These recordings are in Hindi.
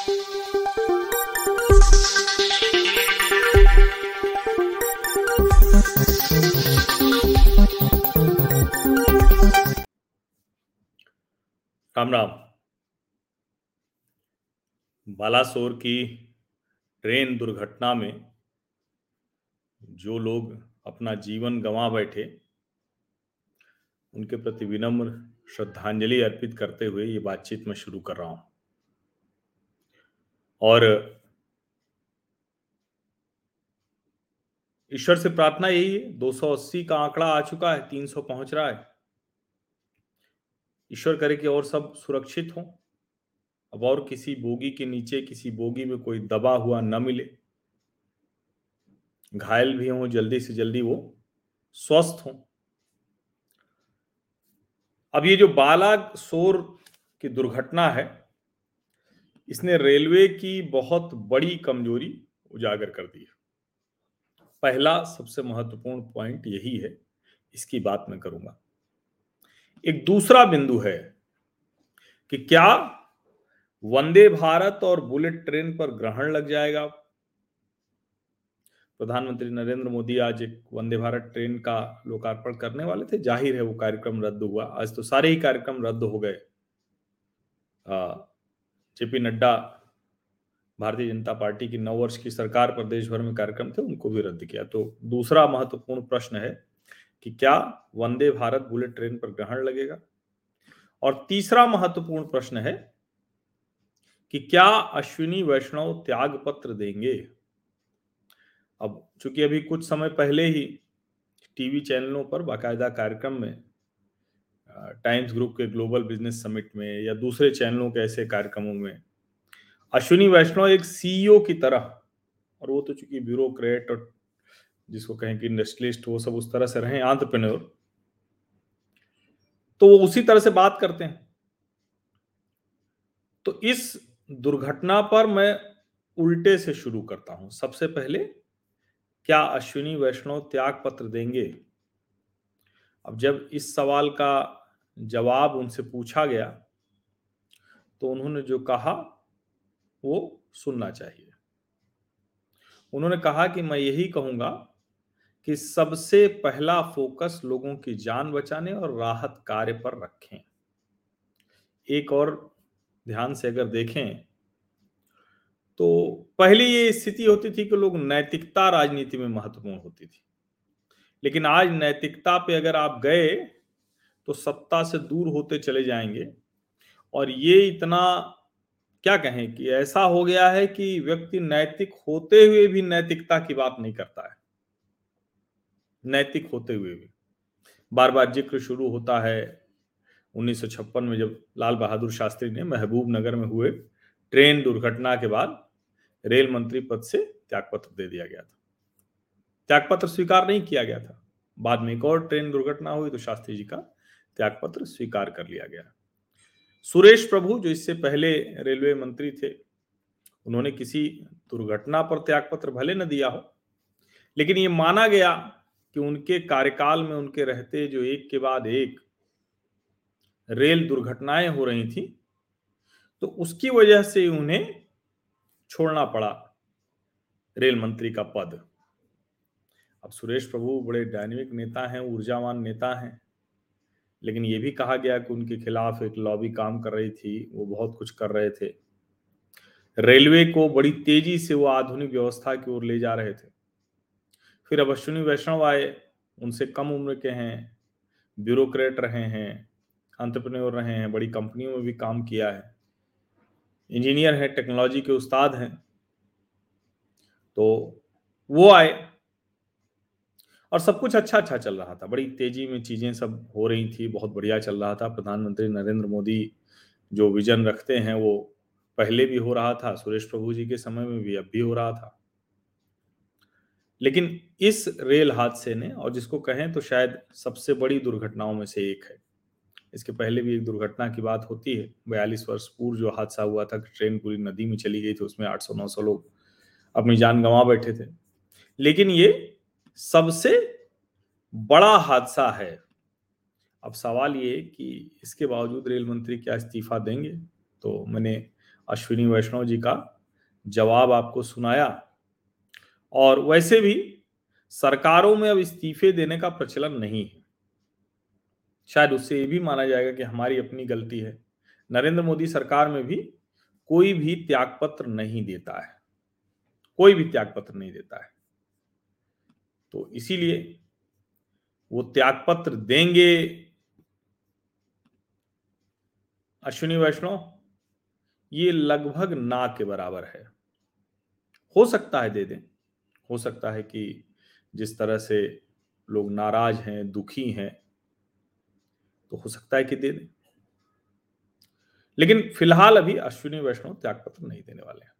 राम राम बालासोर की ट्रेन दुर्घटना में जो लोग अपना जीवन गंवा बैठे, उनके प्रति विनम्र श्रद्धांजलि अर्पित करते हुए ये बातचीत मैं शुरू कर रहा हूँ। और ईश्वर से प्रार्थना यही है 280 का आंकड़ा आ चुका है 300 पहुँच रहा है। ईश्वर करे कि और सब सुरक्षित हो। अब और किसी बोगी के नीचे, किसी बोगी में कोई दबा हुआ न मिले। घायल भी हो, जल्दी से जल्दी वो स्वस्थ हो। अब ये जो बालाग सोर की दुर्घटना है इसने रेलवे की बहुत बड़ी कमज़ोरी उजागर कर दी है। पहला सबसे महत्वपूर्ण पॉइंट यही है, इसकी बात मैं करूँगा। एक दूसरा बिंदु है कि क्या वंदे भारत और बुलेट ट्रेन पर ग्रहण लग जाएगा? प्रधानमंत्री नरेंद्र मोदी आज एक वंदे भारत ट्रेन का लोकार्पण करने वाले थे। ज़ाहिर है वो कार्यक्रम रद्द हुआ। आज तो सारे ही कार्यक्रम रद्द हो गए। जेपी नड्डा भारतीय जनता पार्टी की नौ वर्ष की सरकार पर देश भर में कार्यक्रम थे, उनको भी रद्द किया। तो दूसरा महत्वपूर्ण प्रश्न है कि क्या वंदे भारत बुलेट ट्रेन पर ग्रहण लगेगा? और तीसरा महत्वपूर्ण प्रश्न है कि क्या अश्विनी वैष्णव त्याग पत्र देंगे? अब चूँकि अभी कुछ समय पहले ही टीवी चैनलों पर बाकायदा कार्यक्रम में टाइम्स ग्रुप के ग्लोबल बिज़नेस समिट में या दूसरे चैनलों के ऐसे कार्यक्रमों में, अश्विनी वैष्णव एक सीईओ की तरह, और वो तो चूँकि ब्यूरोक्रेट और जिसको कहें कि इंडस्ट्रियलिस्ट, वो सब उस तरह से रहे आंट्रप्रेन्योर तो वो उसी तरह से बात करते हैं। तो इस दुर्घटना पर मैं उल्टे से शुरू करता हूँ। सबसे पहले, क्या अश्विनी वैष्णव त्याग पत्र देंगे? अब जब इस सवाल का जवाब उनसे पूछा गया तो उन्होंने जो कहा, वो सुनना चाहिए। उन्होंने कहा कि मैं यही कहूँगा कि सबसे पहला फोकस लोगों की जान बचाने और राहत कार्य पर रखें। एक और ध्यान से अगर देखें तो पहले ये स्थिति होती थी कि लोग नैतिकता राजनीति में महत्वपूर्ण होती थी। लेकिन आज नैतिकता पे अगर आप गए तो सत्ता से दूर होते चले जाएँगे। और ये इतना, क्या कहें कि ऐसा हो गया है कि व्यक्ति नैतिक होते हुए भी नैतिकता की बात नहीं करता है। नैतिक होते हुए भी। बार बार ज़िक्र शुरू होता है। 1956 में जब लाल बहादुर शास्त्री ने महबूब नगर में हुए ट्रेन दुर्घटना के बाद रेल मंत्री पद से त्यागपत्र दे दिया गया था। त्यागपत्र स्वीकार नहीं किया गया था। बाद में एक और ट्रेन दुर्घटना हुई तो शास्त्री जी का त्यागपत्र स्वीकार कर लिया गया। सुरेश प्रभु, जो इससे पहले रेलवे मंत्री थे, उन्होंने किसी दुर्घटना पर त्यागपत्र भले न दिया हो, लेकिन ये माना गया कि उनके कार्यकाल में उनके रहते जो एक के बाद एक रेल दुर्घटनाएँ हो रही थी तो उसकी वजह से उन्हें छोड़ना पड़ा रेल मंत्री का पद। अब सुरेश प्रभु बड़े डायनेमिक नेता हैं, ऊर्जावान नेता हैं लेकिन ये भी कहा गया कि उनके खिलाफ एक लॉबी काम कर रही थी, वो बहुत कुछ कर रहे थे। रेलवे को बड़ी तेज़ी से वो आधुनिक व्यवस्था की ओर ले जा रहे थे। फिर अब अश्विनी वैष्णव आए, उनसे कम उम्र के हैं, ब्यूरोक्रेट रहे हैं अंतरप्रन्योर रहे हैं, बड़ी कंपनियों में भी काम किया है। इंजीनियर है, टेक्नोलॉजी के उस्ताद हैं। तो वो आए और सब कुछ अच्छा अच्छा चल रहा था। बड़ी तेज़ी में चीज़ें सब हो रही थी, बहुत बढ़िया चल रहा था। प्रधानमंत्री नरेंद्र मोदी जो विजन रखते हैं, वो पहले भी हो रहा था, सुरेश प्रभु जी के समय में भी, अब भी हो रहा था। लेकिन इस रेल हादसे ने, और जिसको कहें तो शायद सबसे बड़ी दुर्घटनाओं में से एक है। इसके पहले भी एक दुर्घटना की बात होती है। बयालीस वर्ष पूर्व जो हादसा हुआ था, ट्रेन पूरी नदी में चली गई थी, उसमें 800-900 लोग अपनी जान गंवा बैठे थे। लेकिन ये सबसे बड़ा हादसा है। अब सवाल ये कि इसके बावजूद रेल मंत्री क्या इस्तीफा देंगे? तो मैंने अश्विनी वैष्णव जी का जवाब आपको सुनाया। और वैसे भी सरकारों में अब इस्तीफे देने का प्रचलन नहीं है। शायद उससे ये भी माना जाएगा कि हमारी अपनी गलती है। नरेंद्र मोदी सरकार में भी कोई भी त्यागपत्र नहीं देता है। कोई भी त्यागपत्र नहीं देता है। तो इसीलिए वो त्यागपत्र देंगे। अश्विनी वैष्णव, ये लगभग ना के बराबर है। हो सकता है दे दें। हो सकता है कि जिस तरह से लोग नाराज़ हैं, दुखी हैं तो हो सकता है कि दे दें। लेकिन फ़िलहाल अभी अश्विनी वैष्णव त्यागपत्र नहीं देने वाले हैं।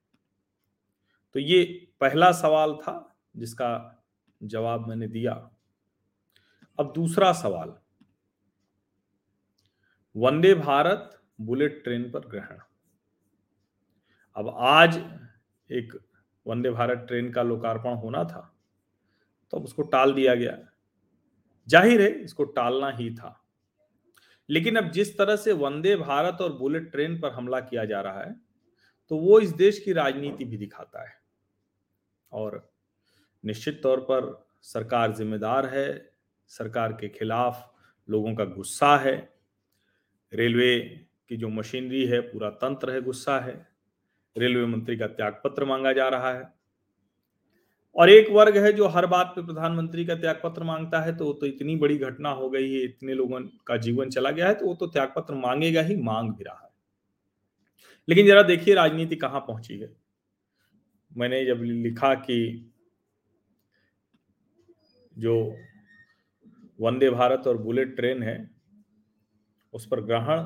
तो ये पहला सवाल था जिसका जवाब मैंने दिया। अब दूसरा सवाल। वंदे भारत बुलेट ट्रेन पर ग्रहण। अब आज एक वंदे भारत ट्रेन का लोकार्पण होना था तो अब उसको टाल दिया गया। ज़ाहिर है, इसको टालना ही था। लेकिन अब जिस तरह से वंदे भारत और बुलेट ट्रेन पर हमला किया जा रहा है तो वो इस देश की राजनीति भी दिखाता है। और निश्चित तौर पर सरकार जिम्मेदार है, सरकार के खिलाफ लोगों का गुस्सा है, रेलवे की जो मशीनरी है, पूरा तंत्र है, गुस्सा है, रेलवे मंत्री का त्यागपत्र मांगा जा रहा है। और एक वर्ग है जो हर बात पे प्रधानमंत्री का त्यागपत्र माँगता है तो वो तो इतनी बड़ी घटना हो गई है, इतने लोगों का जीवन चला गया है तो वो तो त्यागपत्र मांगेगा ही, मांग भी रहा है। लेकिन जरा देखिए राजनीति कहाँ पहुँची है। मैंने जब लिखा कि जो वंदे भारत और बुलेट ट्रेन है, उस पर ग्रहण।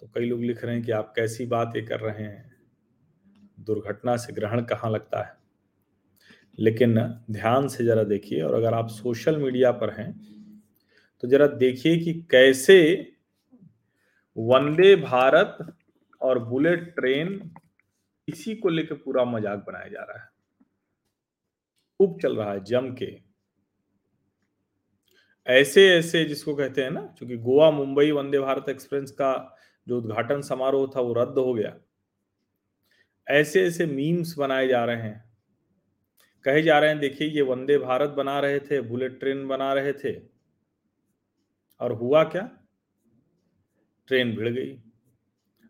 तो कई लोग लिख रहे हैं कि आप कैसी बातें कर रहे हैं। दुर्घटना से ग्रहण कहाँ लगता है? लेकिन ध्यान से जरा देखिए, और अगर आप सोशल मीडिया पर हैं तो जरा देखिए कि कैसे वंदे भारत और बुलेट ट्रेन इसी को लेकर पूरा मज़ाक बनाया जा रहा है। खूब चल रहा है जम के। ऐसे ऐसे जिसको कहते हैं ना क्योंकि गोवा मुंबई वंदे भारत एक्सप्रेस का जो उद्घाटन समारोह था, वो रद्द हो गया। ऐसे ऐसे मीम्स बनाए जा रहे हैं। कहे जा रहे हैं, देखिए, ये वंदे भारत बना रहे थे, बुलेट ट्रेन बना रहे थे। और हुआ क्या? ट्रेन भिड़ गई।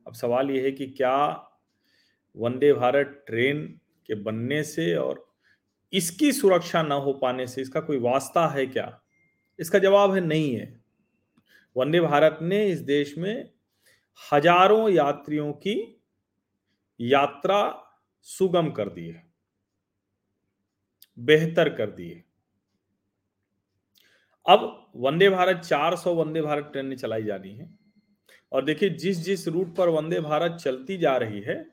अब सवाल यह है कि क्या वंदे भारत ट्रेन के बनने से और इसकी सुरक्षा ना हो पाने से इसका कोई वास्ता है क्या? इसका जवाब है नहीं है। वंदे भारत ने इस देश में हज़ारों यात्रियों की यात्रा सुगम कर दी है। बेहतर कर दी है। अब वंदे भारत 400 वंदे भारत ट्रेनें चलाई जानी है। और देखिए, जिस जिस रूट पर वंदे भारत चलती जा रही है,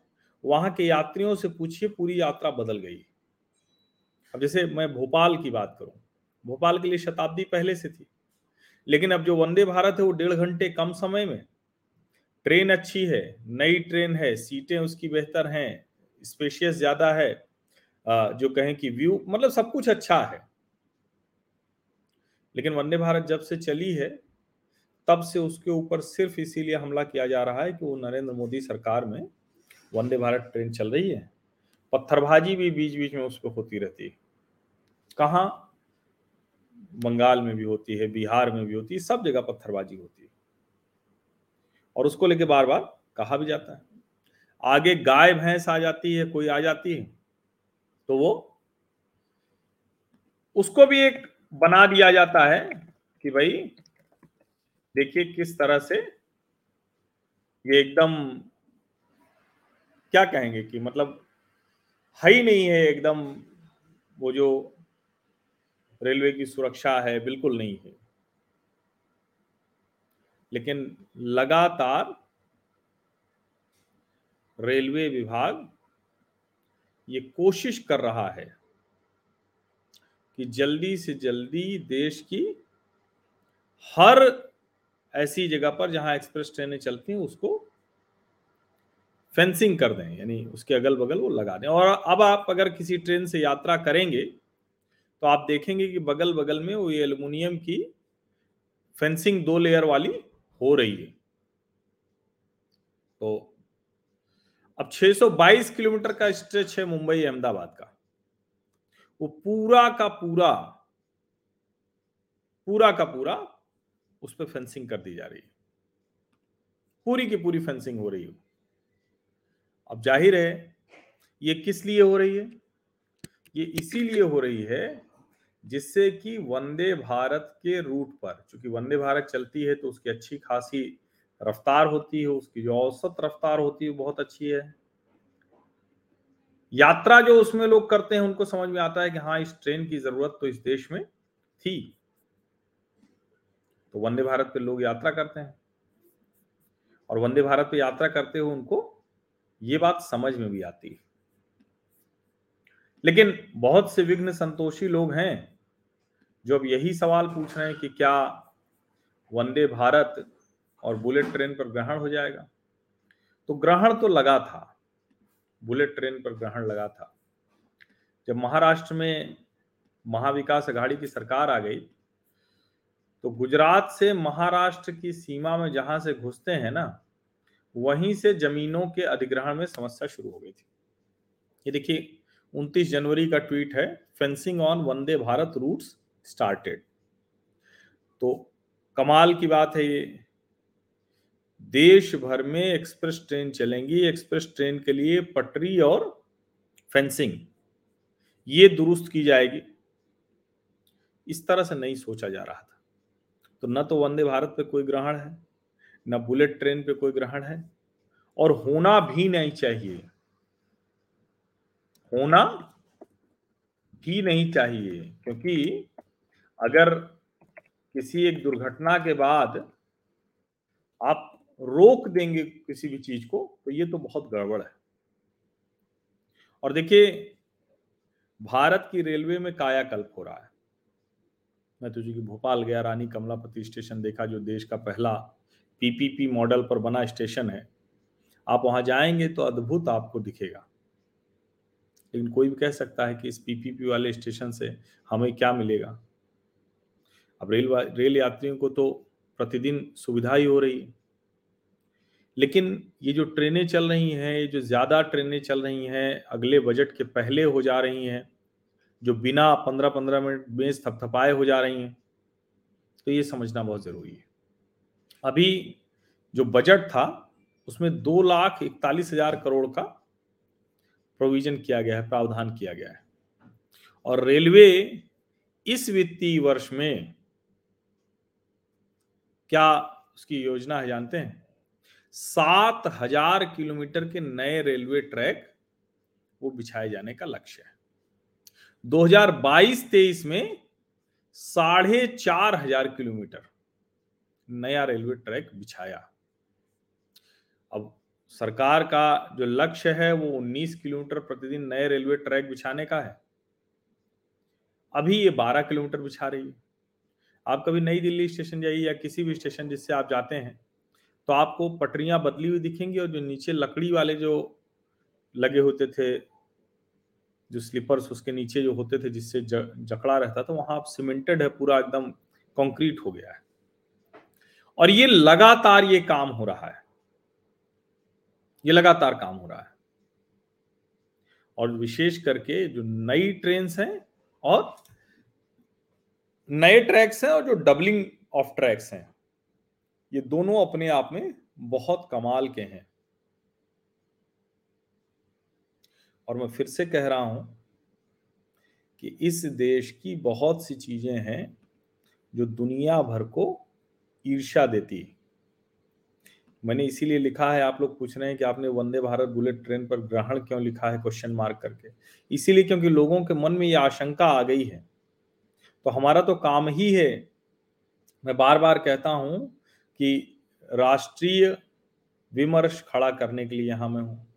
वहाँ के यात्रियों से पूछिए, पूरी यात्रा बदल गई अब जैसे मैं भोपाल की बात करूँ, भोपाल के लिए शताब्दी पहले से थी, लेकिन अब जो वंदे भारत है, वो डेढ़ घंटे कम समय में। ट्रेन अच्छी है, नई ट्रेन है, सीटें उसकी बेहतर हैं, स्पेशियस ज़्यादा है जो कहें कि व्यू मतलब सब कुछ अच्छा है। लेकिन वंदे भारत जब से चली है, तब से उसके ऊपर सिर्फ़ इसीलिए हमला किया जा रहा है कि वो नरेंद्र मोदी सरकार में वंदे भारत ट्रेन चल रही है। पत्थरबाजी भी बीच बीच में उस पर होती रहती है। कहा? बंगाल में भी होती है, बिहार में भी होती है, सब जगह पत्थरबाजी होती है। और उसको लेके बार बार कहा भी जाता है। आगे गाय, भैंस आ जाती है, कोई आ जाती है तो वो उसको भी एक बना दिया जाता है कि भाई, देखिए किस तरह से ये एकदम क्या कहेंगे कि मतलब है ही नहीं है, एकदम वो जो रेलवे की सुरक्षा है, बिल्कुल नहीं है। लेकिन लगातार रेलवे विभाग ये कोशिश कर रहा है कि जल्दी से जल्दी देश की हर ऐसी जगह पर जहाँ एक्सप्रेस ट्रेनें चलती हैं, उसको फेंसिंग कर दें, यानी उसके अगल बगल वो लगा दें। और अब आप अगर किसी ट्रेन से यात्रा करेंगे तो आप देखेंगे कि बगल बगल में वो एल्यूमिनियम की फेंसिंग दो लेयर वाली हो रही है। तो अब 622 किलोमीटर का स्ट्रेच है मुंबई अहमदाबाद का। वो पूरा का पूरा पूरा का पूरा उस पर फेंसिंग कर दी जा रही है। पूरी की पूरी फेंसिंग हो रही है। अब ज़ाहिर है, ये किस लिए हो रही है? ये इसीलिए हो रही है जिससे कि वंदे भारत के रूट पर, चूँकि वंदे भारत चलती है तो उसकी अच्छी खासी रफ्तार होती है, उसकी जो औसत रफ्तार होती है बहुत अच्छी है। यात्रा जो उसमें लोग करते हैं, उनको समझ में आता है कि हाँ इस ट्रेन की ज़रूरत तो इस देश में थी। तो वंदे भारत पे लोग यात्रा करते हैं। और वंदे भारत पे यात्रा करते हुए उनको ये बात समझ में भी आती है। लेकिन बहुत से विघ्न संतोषी लोग हैं जो अब यही सवाल पूछ रहे हैं कि क्या वंदे भारत और बुलेट ट्रेन पर ग्रहण हो जाएगा? तो ग्रहण तो लगा था, बुलेट ट्रेन पर ग्रहण लगा था। जब महाराष्ट्र में महाविकास अघाड़ी की सरकार आ गई तो गुजरात से महाराष्ट्र की सीमा में जहाँ से घुसते हैं ना, वहीं से जमीनों के अधिग्रहण में समस्या शुरू हो गई थी। ये देखिए 29 जनवरी का ट्वीट है fencing on Vande Bharat routes started तो कमाल की बात है ये। देश भर में एक्सप्रेस ट्रेन चलेंगी। एक्सप्रेस ट्रेन के लिए पटरी और फेंसिंग, ये दुरुस्त की जाएगी। इस तरह से नहीं सोचा जा रहा था। तो न तो वंदे भारत पे कोई ग्रहण है, न बुलेट ट्रेन पे कोई ग्रहण है, और होना भी नहीं चाहिए। होना भी नहीं चाहिए, क्योंकि अगर किसी एक दुर्घटना के बाद आप रोक देंगे किसी भी चीज़ को तो ये तो बहुत गड़बड़ है। और देखिए, भारत की रेलवे में कायाकल्प हो रहा है। मैं तो जी भोपाल गया, रानी कमलापति स्टेशन देखा, जो देश का पहला पीपीपी मॉडल पर बना स्टेशन है। आप वहाँ जाएँगे तो अद्भुत आपको दिखेगा। लेकिन कोई भी कह सकता है कि इस पीपीपी वाले स्टेशन से हमें क्या मिलेगा? अब रेल रेल यात्रियों को तो प्रतिदिन सुविधा ही हो रही है। लेकिन ये जो ट्रेनें चल रही हैं, ये जो ज़्यादा ट्रेनें चल रही हैं, अगले बजट के पहले हो जा रही हैं, जो बिना पंद्रह पंद्रह मिनट में थपथपाए हो जा रही हैं तो ये समझना बहुत ज़रूरी है। अभी जो बजट था, उसमें दो लाख इकतालीस हज़ार करोड़ का प्रोविज़न किया गया है, प्रावधान किया गया है। और रेलवे इस वित्तीय वर्ष में क्या उसकी योजना है, जानते हैं? सात हज़ार किलोमीटर के नए रेलवे ट्रैक वो बिछाए जाने का लक्ष्य है। 2022-23 में साढ़े चार हज़ार किलोमीटर नया रेलवे ट्रैक बिछाया। अब सरकार का जो लक्ष्य है, वो 19 किलोमीटर प्रतिदिन नए रेलवे ट्रैक बिछाने का है। अभी ये 12 किलोमीटर बिछा रही है। आप कभी नई दिल्ली स्टेशन जाइए या किसी भी स्टेशन जिससे आप जाते हैं तो आपको पटरियाँ बदली हुई दिखेंगी और जो नीचे लकड़ी वाले जो लगे होते थे, जो स्लीपर्स उसके नीचे जो होते थे जिससे जकड़ा रहता था, वहाँ आप सीमेंटेड है, पूरा एकदम कंक्रीट हो गया है। और ये लगातार ये काम हो रहा है। ये लगातार काम हो रहा है। और विशेष करके जो नई ट्रेन हैं और नए ट्रैक्स हैं और जो डबलिंग ऑफ़ ट्रैक्स हैं, ये दोनों अपने आप में बहुत कमाल के हैं। और मैं फिर से कह रहा हूँ कि इस देश की बहुत सी चीज़ें हैं जो दुनिया भर को ईर्ष्या देती है। मैंने इसीलिए लिखा है, आप लोग पूछ रहे हैं कि आपने वंदे भारत बुलेट ट्रेन पर ग्रहण क्यों लिखा है? क्वेश्चन मार्क करके। इसीलिए क्योंकि लोगों के मन में यह आशंका आ गई है तो हमारा तो काम ही है। मैं बार बार कहता हूँ कि राष्ट्रीय विमर्श खड़ा करने के लिए यहाँ मैं हूँ।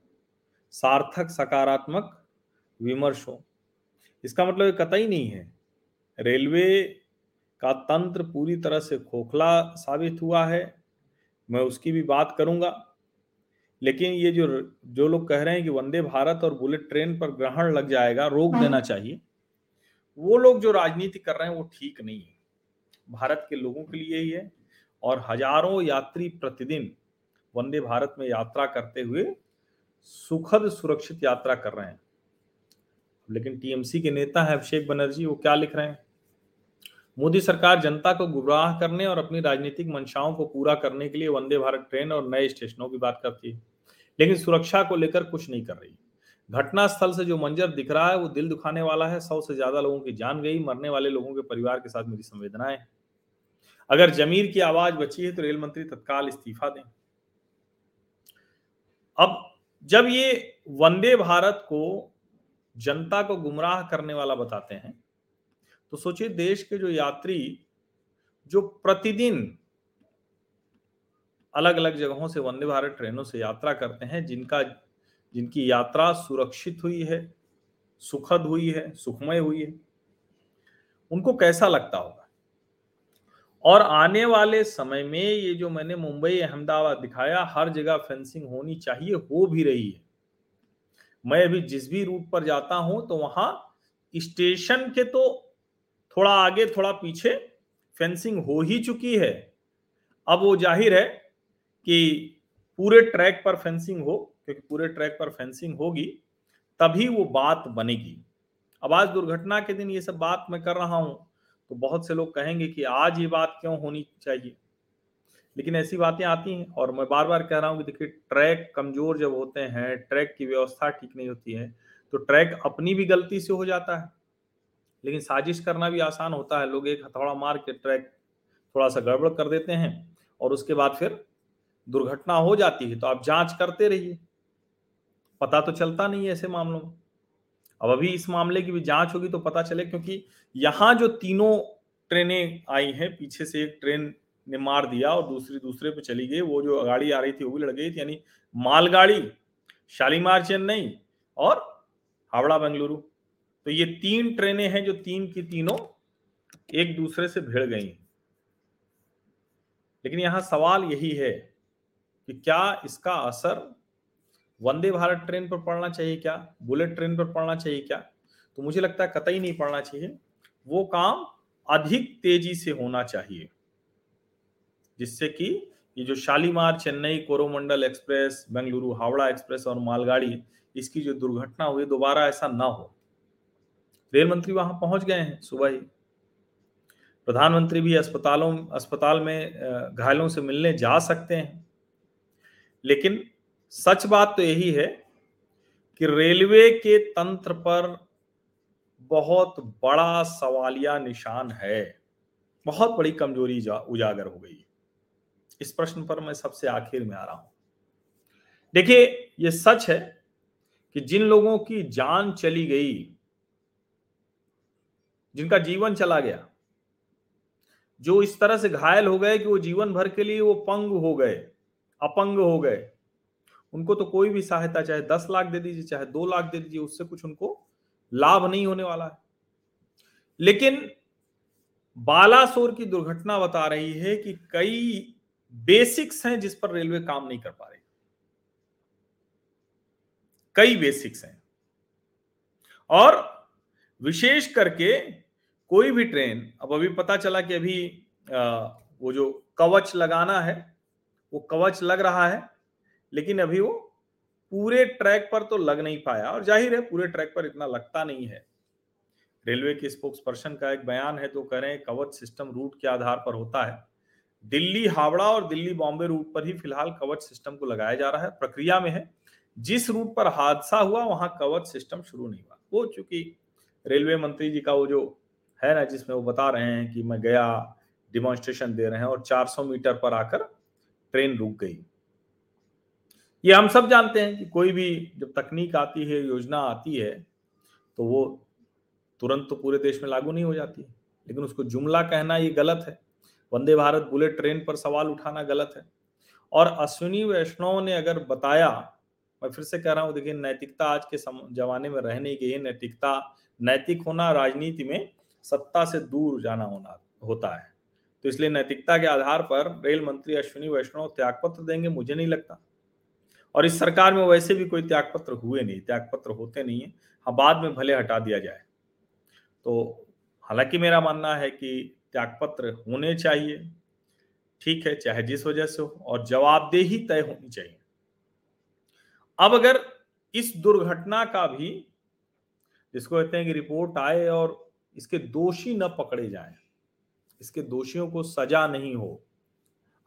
सार्थक सकारात्मक विमर्श हो। इसका मतलब कतई नहीं है। रेलवे का तंत्र पूरी तरह से खोखला साबित हुआ है। मैं उसकी भी बात करूँगा। लेकिन ये जो जो लोग कह रहे हैं कि वंदे भारत और बुलेट ट्रेन पर ग्रहण लग जाएगा रोक देना चाहिए। वो लोग जो राजनीति कर रहे हैं वो ठीक नहीं है। भारत के लोगों के लिए ही है और हज़ारों यात्री प्रतिदिन वंदे भारत में यात्रा करते हुए सुखद सुरक्षित यात्रा कर रहे हैं। लेकिन टीएमसी के नेता है अभिषेक बनर्जी, वो क्या लिख रहे हैं? मोदी सरकार जनता को गुमराह करने और अपनी राजनीतिक मंशाओं को पूरा करने के लिए वंदे भारत ट्रेन और नए स्टेशनों की बात करती है। लेकिन सुरक्षा को लेकर कुछ नहीं कर रही। घटना स्थल से जो मंजर दिख रहा है, वो दिल दुखाने वाला है। सौ से ज़्यादा लोगों की जान गई, मरने वाले लोगों के परिवार के साथ मेरी संवेदनाएँ अगर जमीर की आवाज़ बची है तो रेल मंत्री तत्काल इस्तीफा दें। अब जब ये वंदे भारत को, जनता को गुमराह करने वाला बताते हैं तो सोचिए देश के जो यात्री, जो प्रतिदिन अलग अलग जगहों से वंदे भारत ट्रेनों से यात्रा करते हैं, जिनका जिनकी यात्रा सुरक्षित हुई है, सुखद हुई है, सुखमय हुई है, उनको कैसा लगता होगा? और आने वाले समय में ये जो मैंने मुंबई, अहमदाबाद दिखाया, हर जगह फेंसिंग होनी चाहिए, हो भी रही है। मैं अभी जिस भी रूट पर जाता हूँ तो वहाँ स्टेशन के तो थोड़ा आगे, थोड़ा पीछे फेंसिंग हो ही चुकी है। अब वो ज़ाहिर है कि पूरे ट्रैक पर फेंसिंग हो क्योंकि पूरे ट्रैक पर फेंसिंग होगी, तभी वो बात बनेगी। अब आज दुर्घटना के दिन ये सब बात मैं कर रहा हूँ तो बहुत से लोग कहेंगे कि आज ये बात क्यों होनी चाहिए? लेकिन ऐसी बातें आती हैं और मैं बार बार कह रहा हूँ कि देखिए, ट्रैक कमज़ोर जब होते हैं, ट्रैक की व्यवस्था ठीक नहीं होती है तो ट्रैक अपनी भी गलती से हो जाता है। लेकिन साजिश करना भी आसान होता है। लोग एक हथौड़ा मार के ट्रैक थोड़ा सा गड़बड़ कर देते हैं और उसके बाद फिर दुर्घटना हो जाती है तो आप जाँच करते रहिए। पता तो चलता नहीं है ऐसे मामलों में। अब अभी इस मामले की भी जाँच होगी तो पता चले क्योंकि यहाँ जो तीनों ट्रेनें आई हैं, पीछे से एक ट्रेन ने मार दिया और दूसरी, दूसरे पे चली गई, वो जो गाड़ी आ रही थी वो भी लड़ गई थी, यानी मालगाड़ी, शालीमार चेन्नई और हावड़ा बेंगलुरु। तो ये तीन ट्रेनें हैं जो तीन की तीनों एक दूसरे से भिड़ गई लेकिन यहाँ सवाल यही है कि क्या इसका असर वंदे भारत ट्रेन पर पड़ना चाहिए क्या? बुलेट ट्रेन पर पड़ना चाहिए क्या? तो मुझे लगता है कतई नहीं पढ़ना चाहिए। वो काम अधिक तेज़ी से होना चाहिए। जिससे कि ये जो शालीमार, चेन्नई, कोरोमंडल एक्सप्रेस, बेंगलुरु, हावड़ा एक्सप्रेस और मालगाड़ी, इसकी जो दुर्घटना हुई, दोबारा ऐसा ना हो। रेल मंत्री वहाँ पहुँच गए हैं सुबह ही। प्रधानमंत्री भी अस्पतालों, अस्पताल में घायलों से मिलने जा सकते हैं। लेकिन सच बात तो यही है कि रेलवे के तंत्र पर बहुत बड़ा सवालिया निशान है। बहुत बड़ी कमज़ोरी उजागर हो गई इस प्रश्न पर मैं सबसे आखिर में आ रहा हूँ। देखिए यह सच है कि जिन लोगों की जान चली गई, जिनका जीवन चला गया, जो इस तरह से घायल हो गए कि वो जीवन भर के लिए वो पंग हो गए, अपंग हो गए उनको तो कोई भी सहायता चाहे दस लाख दे दीजिए चाहे दो लाख दे दीजिए उससे कुछ उनको लाभ नहीं होने वाला है। लेकिन बालासोर की दुर्घटना बता रही है कि कई बेसिक्स हैं जिस पर रेलवे काम नहीं कर पा रही। कई बेसिक्स हैं। और विशेष करके कोई भी ट्रेन अब अभी पता चला कि अभी आ, वो जो कवच लगाना है वो कवच लग रहा है लेकिन अभी वो पूरे ट्रैक पर तो लग नहीं पाया और ज़ाहिर है पूरे ट्रैक पर इतना लगता नहीं है। रेलवे के स्पोक्स पर्सन का एक बयान है तो करें, कवच सिस्टम रूट के आधार पर होता है। दिल्ली, हावड़ा और दिल्ली, बॉम्बे रूट पर ही फ़िलहाल कवच सिस्टम को लगाया जा रहा है, प्रक्रिया में है। जिस रूट पर हादसा हुआ, वहाँ कवच सिस्टम शुरू नहीं हुआ। वो चूँकि रेलवे मंत्री जी का वो जो है ना, जिसमें वो बता रहे हैं कि मैं गया डिमॉन्स्ट्रेशन दे रहे हैं और 400 मीटर पर आकर ट्रेन रुक गई। ये हम सब जानते हैं कि कोई भी जब तकनीक आती है, योजना आती है तो वो तुरंत तो पूरे देश में लागू नहीं हो जाती लेकिन उसको जुमला कहना ये गलत है। वंदे भारत बुलेट ट्रेन पर सवाल उठाना गलत है। और अश्विनी वैष्णव ने अगर बताया, मैं फिर से कह रहा हूँ, देखिए, नैतिकता आज के जमाने में रहने की है। नैतिकता, नैतिक होना राजनीति में सत्ता से दूर जाना होना, होता है। तो इसलिए नैतिकता के आधार पर रेल मंत्री अश्विनी वैष्णव त्यागपत्र देंगे, मुझे नहीं लगता। और इस सरकार में वैसे भी कोई त्यागपत्र हुए नहीं, त्यागपत्र होते नहीं है। हाँ बाद में भले हटा दिया जाए। तो हालाँकि मेरा मानना है कि त्यागपत्र होने चाहिए, ठीक है, चाहे जिस वजह से हो, और जवाबदेही तय होनी चाहिए। अब अगर इस दुर्घटना का भी जिसको कहते हैं कि रिपोर्ट आए और इसके दोषी न पकड़े जाएँ, इसके दोषियों को सजा नहीं हो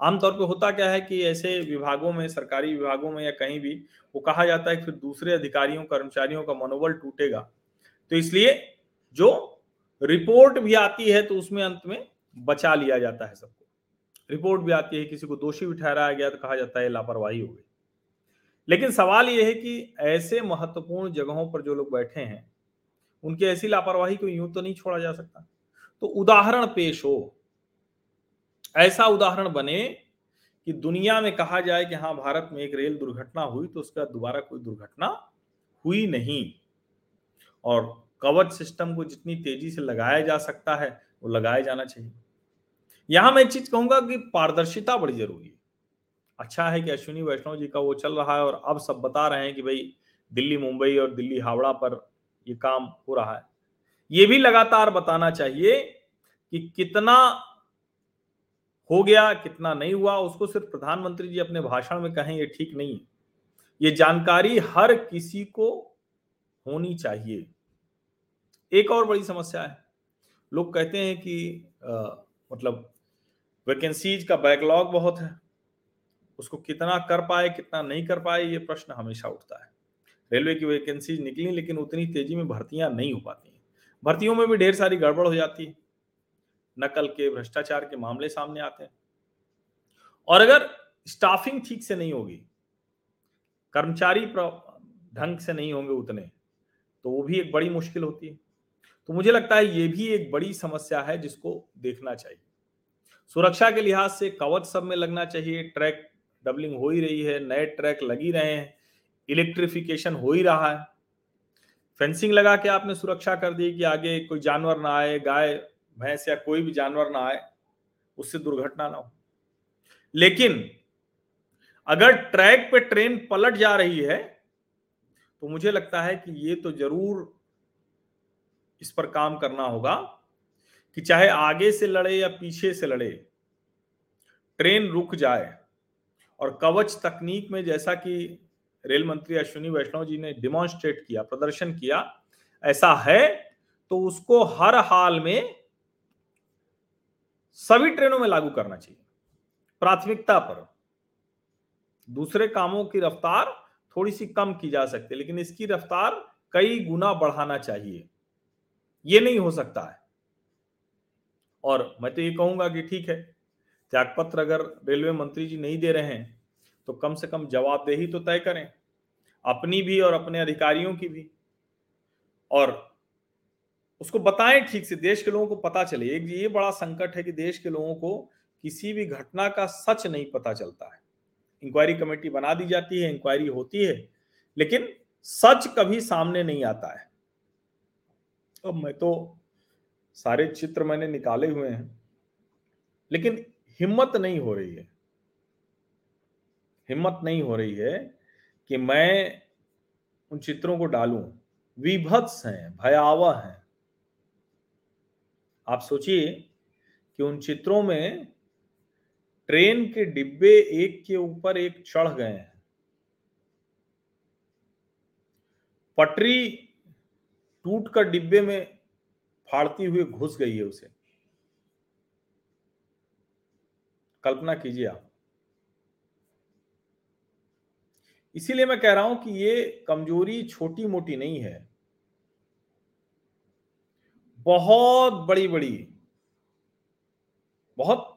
आमतौर पे होता क्या है कि ऐसे विभागों में, सरकारी विभागों में या कहीं भी, वो कहा जाता है कि फिर दूसरे अधिकारियों, कर्मचारियों का मनोबल टूटेगा। तो इसलिए जो रिपोर्ट भी आती है तो उसमें अंत में बचा लिया जाता है सबको। रिपोर्ट भी आती है, किसी को दोषी भी ठहराया गया तो कहा जाता है लापरवाही हो गई। लेकिन सवाल यह है कि ऐसे महत्वपूर्ण जगहों पर जो लोग बैठे हैं, उनकी ऐसी लापरवाही को यूँ तो नहीं छोड़ा जा सकता। तो उदाहरण पेश हो ऐसा उदाहरण बने कि दुनिया में कहा जाए कि हाँ भारत में एक रेल दुर्घटना हुई तो उसका दोबारा कोई दुर्घटना हुई नहीं। और कवच सिस्टम को जितनी तेज़ी से लगाया जा सकता है, वो लगाया जाना चाहिए। यहाँ मैं एक चीज़ कहूँगा कि पारदर्शिता बड़ी ज़रूरी है। अच्छा है कि अश्विनी वैष्णव जी का वो चल रहा है और अब सब बता रहे हैं कि भाई दिल्ली, मुंबई और दिल्ली, हावड़ा पर ये काम हो रहा है। ये भी लगातार बताना चाहिए कि कितना हो गया कितना नहीं हुआ उसको सिर्फ़ प्रधानमंत्री जी अपने भाषण में कहें ये ठीक नहीं है। ये जानकारी हर किसी को होनी चाहिए। एक और बड़ी समस्या है। लोग कहते हैं कि आ, मतलब वैकेंसीज का बैकलॉग बहुत है। उसको कितना कर पाए कितना नहीं कर पाए ये प्रश्न हमेशा उठता है। रेलवे की वैकेंसीज निकली लेकिन उतनी तेज़ी में भर्तियाँ नहीं हो पाती हैं। भर्तियों में भी ढेर सारी गड़बड़ हो जाती है। नकल के, भ्रष्टाचार के मामले सामने आते हैं। और अगर स्टाफिंग ठीक से नहीं होगी, कर्मचारी ढंग से नहीं होंगे उतने तो वो भी एक बड़ी मुश्किल होती है। तो मुझे लगता है ये भी एक बड़ी समस्या है जिसको देखना चाहिए। सुरक्षा के लिहाज से कवच सब में लगना चाहिए, ट्रैक डबलिंग हो ही रही है, नए ट्रैक लग ही रहे हैं, इलेक्ट्रिफिकेशन हो ही रहा है। फेंसिंग लगा के आपने सुरक्षा कर दी कि आगे कोई जानवर ना आए, गाय भैंस या कोई भी जानवर ना आए, उससे दुर्घटना ना हो। लेकिन अगर ट्रैक पे ट्रेन पलट जा रही है तो मुझे लगता है कि ये तो ज़रूर इस पर काम करना होगा कि चाहे आगे से लड़े या पीछे से लड़े, ट्रेन रुक जाए। और कवच तकनीक में जैसा कि रेल मंत्री अश्विनी वैष्णव जी ने डिमॉन्स्ट्रेट किया, प्रदर्शन किया, ऐसा है तो उसको हर हाल में सभी ट्रेनों में लागू करना चाहिए। प्राथमिकता पर। दूसरे कामों की रफ्तार थोड़ी सी कम की जा सकती है, लेकिन इसकी रफ्तार कई गुना बढ़ाना चाहिए। ये नहीं हो सकता है। और मैं तो ये कहूँगा कि ठीक है, त्यागपत्र अगर रेलवे मंत्री जी नहीं दे रहे हैं तो कम से कम जवाबदेही तो तय करें, अपनी भी और अपने अधिकारियों की भी। और उसको बताएँ ठीक से, देश के लोगों को पता चले। एक ये बड़ा संकट है कि देश के लोगों को किसी भी घटना का सच नहीं पता चलता है। इंक्वायरी कमेटी बना दी जाती है, इंक्वायरी होती है, लेकिन सच कभी सामने नहीं आता है। अब मैं तो सारे चित्र मैंने निकाले हुए हैं, लेकिन हिम्मत नहीं हो रही है। हिम्मत नहीं हो रही है कि मैं उन चित्रों को डालूं। विभत्स हैं, भयावह हैं। आप सोचिए कि उन चित्रों में ट्रेन के डिब्बे एक के ऊपर एक चढ़ गए हैं। पटरी टूट कर डिब्बे में फाड़ती हुई घुस गई है उसे। कल्पना कीजिए आप। इसीलिए मैं कह रहा हूँ कि ये कमज़ोरी छोटी मोटी नहीं है। बहुत बड़ी बड़ी, बहुत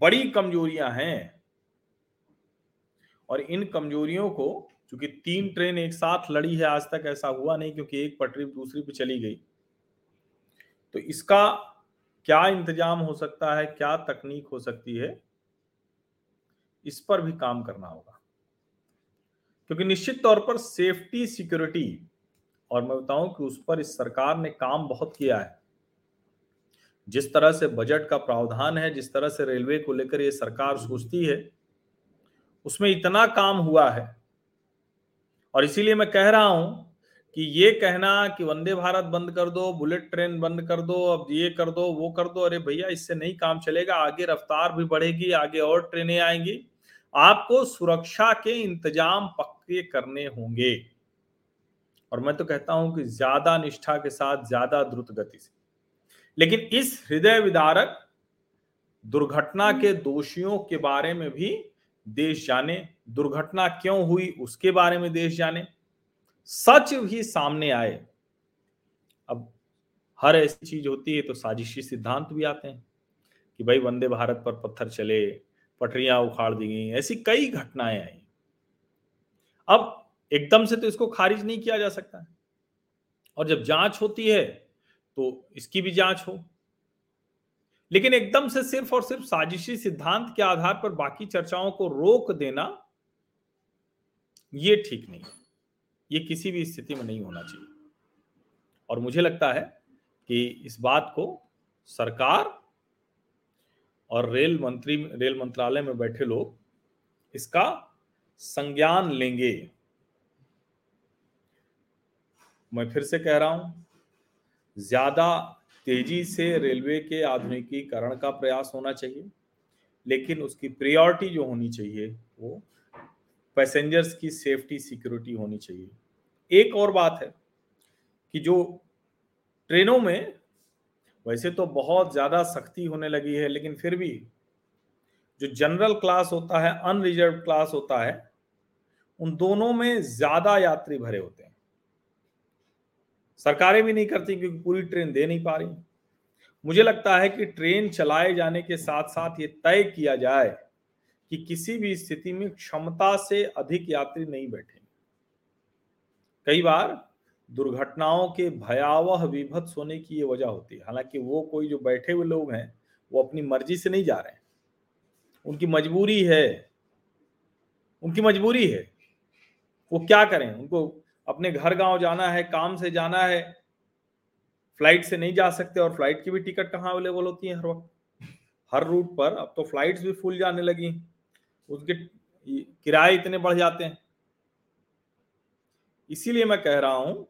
बड़ी कमजोरियाँ हैं। और इन कमजोरियों को क्योंकि तीन ट्रेन एक साथ लड़ी है, आज तक ऐसा हुआ नहीं क्योंकि एक पटरी दूसरी पे चली गई। तो इसका क्या इंतज़ाम हो सकता है, क्या तकनीक हो सकती है, इस पर भी काम करना होगा। क्योंकि निश्चित तौर पर सेफ्टी, सिक्योरिटी और मैं बताऊँ कि उस पर इस सरकार ने काम बहुत किया है। जिस तरह से बजट का प्रावधान है, जिस तरह से रेलवे को लेकर ये सरकार सोचती है, उसमें इतना काम हुआ है। और इसीलिए मैं कह रहा हूँ कि ये कहना कि वंदे भारत बंद कर दो, बुलेट ट्रेन बंद कर दो, अब ये कर दो, वो कर दो, अरे भैया, इससे नहीं काम चलेगा, आगे रफ्तार भी बढ़ेगी, आगे और ट्रेनें आएँगी। आपको सुरक्षा के इंतज़ाम पक्के करने होंगे। और मैं तो कहता हूँ कि ज़्यादा निष्ठा के साथ ज़्यादा द्रुत गति से। लेकिन इस हृदय विदारक दुर्घटना के दोषियों के बारे में भी देश जाने, दुर्घटना क्यों हुई उसके बारे में देश जाने, सच भी सामने आए। अब हर ऐसी चीज़ होती है तो साजिशी सिद्धांत भी आते हैं कि भाई वंदे भारत पर पत्थर चले, पटरियाँ उखाड़ दी गई, ऐसी कई घटनाएँ आई। अब एकदम से तो इसको खारिज नहीं किया जा सकता। है और जब जाँच होती है तो इसकी भी जाँच हो। लेकिन एकदम से सिर्फ़ और सिर्फ़ साजिशी सिद्धांत के आधार पर बाकी चर्चाओं को रोक देना, ये ठीक नहीं है। ये किसी भी स्थिति में नहीं होना चाहिए। और मुझे लगता है कि इस बात को सरकार और रेल मंत्री, रेल मंत्रालय में बैठे लोग इसका संज्ञान लेंगे। मैं फिर से कह रहा हूँ, ज़्यादा तेज़ी से रेलवे के आधुनिकीकरण का प्रयास होना चाहिए, लेकिन उसकी प्रायोरिटी जो होनी चाहिए, वो पैसेंजर्स की सेफ्टी सिक्योरिटी होनी चाहिए। एक और बात है कि जो ट्रेनों में वैसे तो बहुत ज़्यादा सख्ती होने लगी है, लेकिन फिर भी जो जनरल क्लास होता है अनरिजर्व क्लास होता है, उन दोनों में ज़्यादा यात्री भरे होते हैं। सरकारें भी नहीं करती क्योंकि पूरी ट्रेन दे नहीं पा रही। मुझे लगता है कि ट्रेन चलाए जाने के साथ साथ ये तय किया जाए कि किसी भी स्थिति में क्षमता से अधिक यात्री नहीं बैठे कई बार दुर्घटनाओं के भयावह विभत्स होने की ये वजह होती है। हालाँकि वो कोई जो बैठे हुए लोग हैं, वो अपनी मर्ज़ी से नहीं जा रहे हैं। उनकी मजबूरी है। उनकी मजबूरी है। वो क्या करें? उनको अपने घर गाँव जाना है, काम से जाना है फ़्लाइट से नहीं जा सकते और फ़्लाइट की भी टिकट कहाँ अवेलेबल होती है हर वक्त? हर रूट पर। अब तो फ्लाइट्स भी फुल जाने लगी। उसके किराए इतने बढ़ जाते हैं। इसीलिए मैं कह रहा हूँ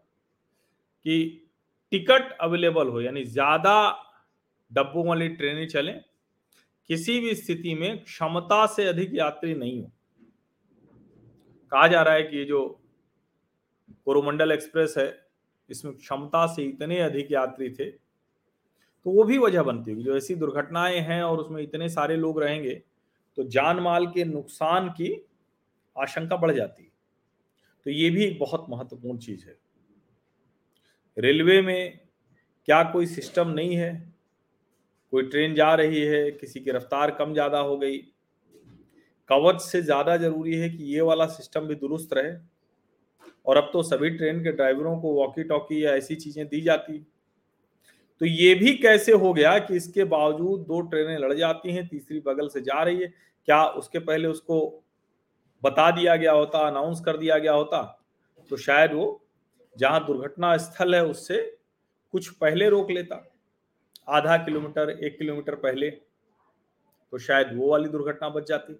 कि टिकट अवेलेबल हो, यानी ज़्यादा डब्बों वाली ट्रेनें चलें, किसी भी स्थिति में क्षमता से अधिक यात्री नहीं हो। कहा जा रहा है कि ये जो कोरोमंडल एक्सप्रेस है, इसमें क्षमता से इतने अधिक यात्री थे तो वो भी वजह बनती है जो ऐसी दुर्घटनाएँ हैं और उसमें इतने सारे लोग रहेंगे तो जान माल के नुकसान की आशंका बढ़ जाती है। तो ये भी एक बहुत महत्वपूर्ण चीज़ है। रेलवे में क्या कोई सिस्टम नहीं है? कोई ट्रेन जा रही है, किसी की रफ्तार कम ज़्यादा हो गई। कवच से ज़्यादा ज़रूरी है कि ये वाला सिस्टम भी दुरुस्त रहे। और अब तो सभी ट्रेन के ड्राइवरों को वॉकी टॉकी या ऐसी चीज़ें दी जाती तो ये भी कैसे हो गया कि इसके बावजूद दो ट्रेनें लड़ जाती हैं, तीसरी बगल से जा रही है? क्या उसके पहले उसको बता दिया गया होता अनाउंस कर दिया गया होता? तो शायद वो जहाँ दुर्घटना स्थल है उससे कुछ पहले रोक लेता, आधा किलोमीटर, एक किलोमीटर पहले। तो शायद वो वाली दुर्घटना बच जाती।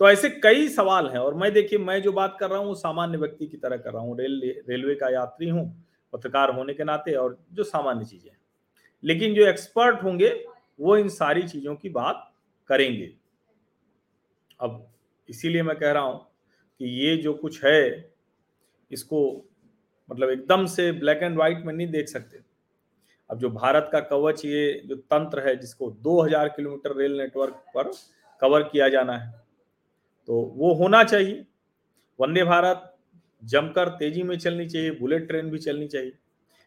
तो ऐसे कई सवाल हैं और मैं देखिए, मैं जो बात कर रहा हूँ, वो सामान्य व्यक्ति की तरह कर रहा हूँ। रेल, रेलवे का यात्री हूँ, पत्रकार होने के नाते और जो सामान्य चीज़ें लेकिन जो एक्सपर्ट होंगे, वो इन सारी चीज़ों की बात करेंगे। अब इसीलिए मैं कह रहा हूँ कि ये जो कुछ है, इसको मतलब एकदम से ब्लैक एंड व्हाइट में नहीं देख सकते। अब जो भारत का कवच, ये जो तंत्र है, जिसको 2000 किलोमीटर रेल नेटवर्क पर कवर किया जाना है तो वो होना चाहिए। वंदे भारत, जमकर तेज़ी में चलनी चाहिए, बुलेट ट्रेन भी चलनी चाहिए।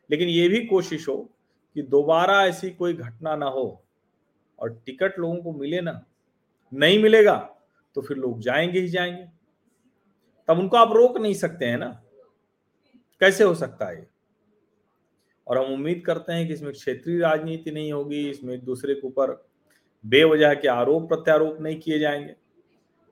लेकिन ये भी कोशिश हो कि दोबारा ऐसी कोई घटना ना हो और टिकट लोगों को मिले ना, नहीं मिलेगा तो फिर लोग जाएँगे ही जाएँगे। तब उनको आप रोक नहीं सकते हैं ना। कैसे हो सकता है और हम उम्मीद करते हैं कि इसमें क्षेत्रीय राजनीति नहीं होगी, इसमें एक दूसरे के ऊपर बेवजह के आरोप प्रत्यारोप नहीं किए जाएँगे।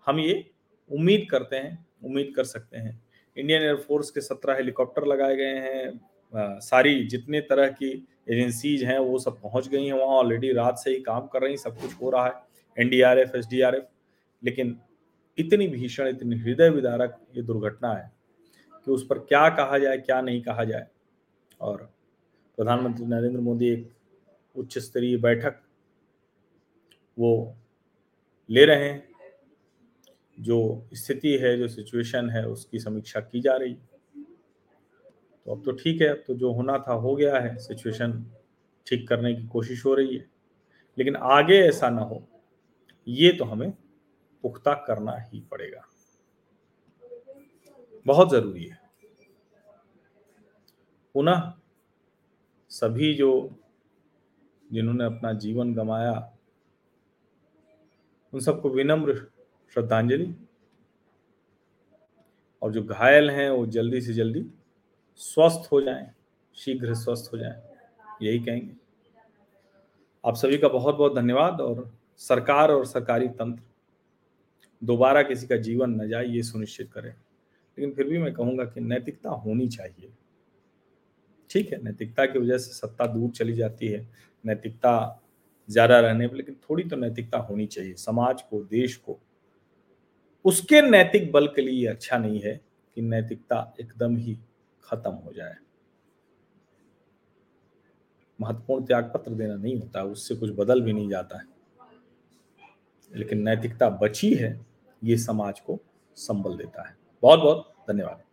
हम ये उम्मीद करते हैं, उम्मीद कर सकते हैं। इंडियन एयरफोर्स के सत्रह हेलीकॉप्टर लगाए गए हैं सारी जितने तरह की एजेंसीज हैं, वो सब पहुँच गई हैं वहाँ ऑलरेडी रात से ही काम कर रही हैं, सब कुछ हो रहा है एनडीआरएफ एसडीआरएफ लेकिन इतनी भीषण, इतनी हृदय विदारक ये दुर्घटना है कि उस पर क्या कहा जाए, क्या नहीं कहा जाए। और प्रधानमंत्री नरेंद्र मोदी एक उच्च स्तरीय बैठक वो ले रहे हैं जो स्थिति है, जो सिचुएशन है, उसकी समीक्षा की जा रही। तो अब तो ठीक है तो जो होना था, हो गया है। सिचुएशन ठीक करने की कोशिश हो रही है। लेकिन आगे ऐसा ना हो। ये तो हमें पुख्ता करना ही पड़ेगा। बहुत ज़रूरी है। पुनः सभी जो, जिन्होंने अपना जीवन गमाया, उन सबको विनम्र श्रद्धांजलि। और जो घायल हैं, वो जल्दी से जल्दी स्वस्थ हो जाएँ, शीघ्र स्वस्थ हो जाएँ, यही कहेंगे। आप सभी का बहुत बहुत धन्यवाद और सरकार और सरकारी तंत्र, दोबारा किसी का जीवन न जाए, ये सुनिश्चित करें। लेकिन फिर भी मैं कहूँगा कि नैतिकता होनी चाहिए। ठीक है, नैतिकता की वजह से सत्ता दूर चली जाती है, नैतिकता ज़्यादा रहने पर, लेकिन थोड़ी तो नैतिकता होनी चाहिए। समाज को, देश को उसके नैतिक बल के लिए अच्छा नहीं है कि नैतिकता एकदम ही खत्म हो जाए। महत्वपूर्ण त्याग पत्र देना नहीं होता, उससे कुछ बदल भी नहीं जाता है। लेकिन नैतिकता बची है, ये समाज को संबल देता है। बहुत बहुत धन्यवाद।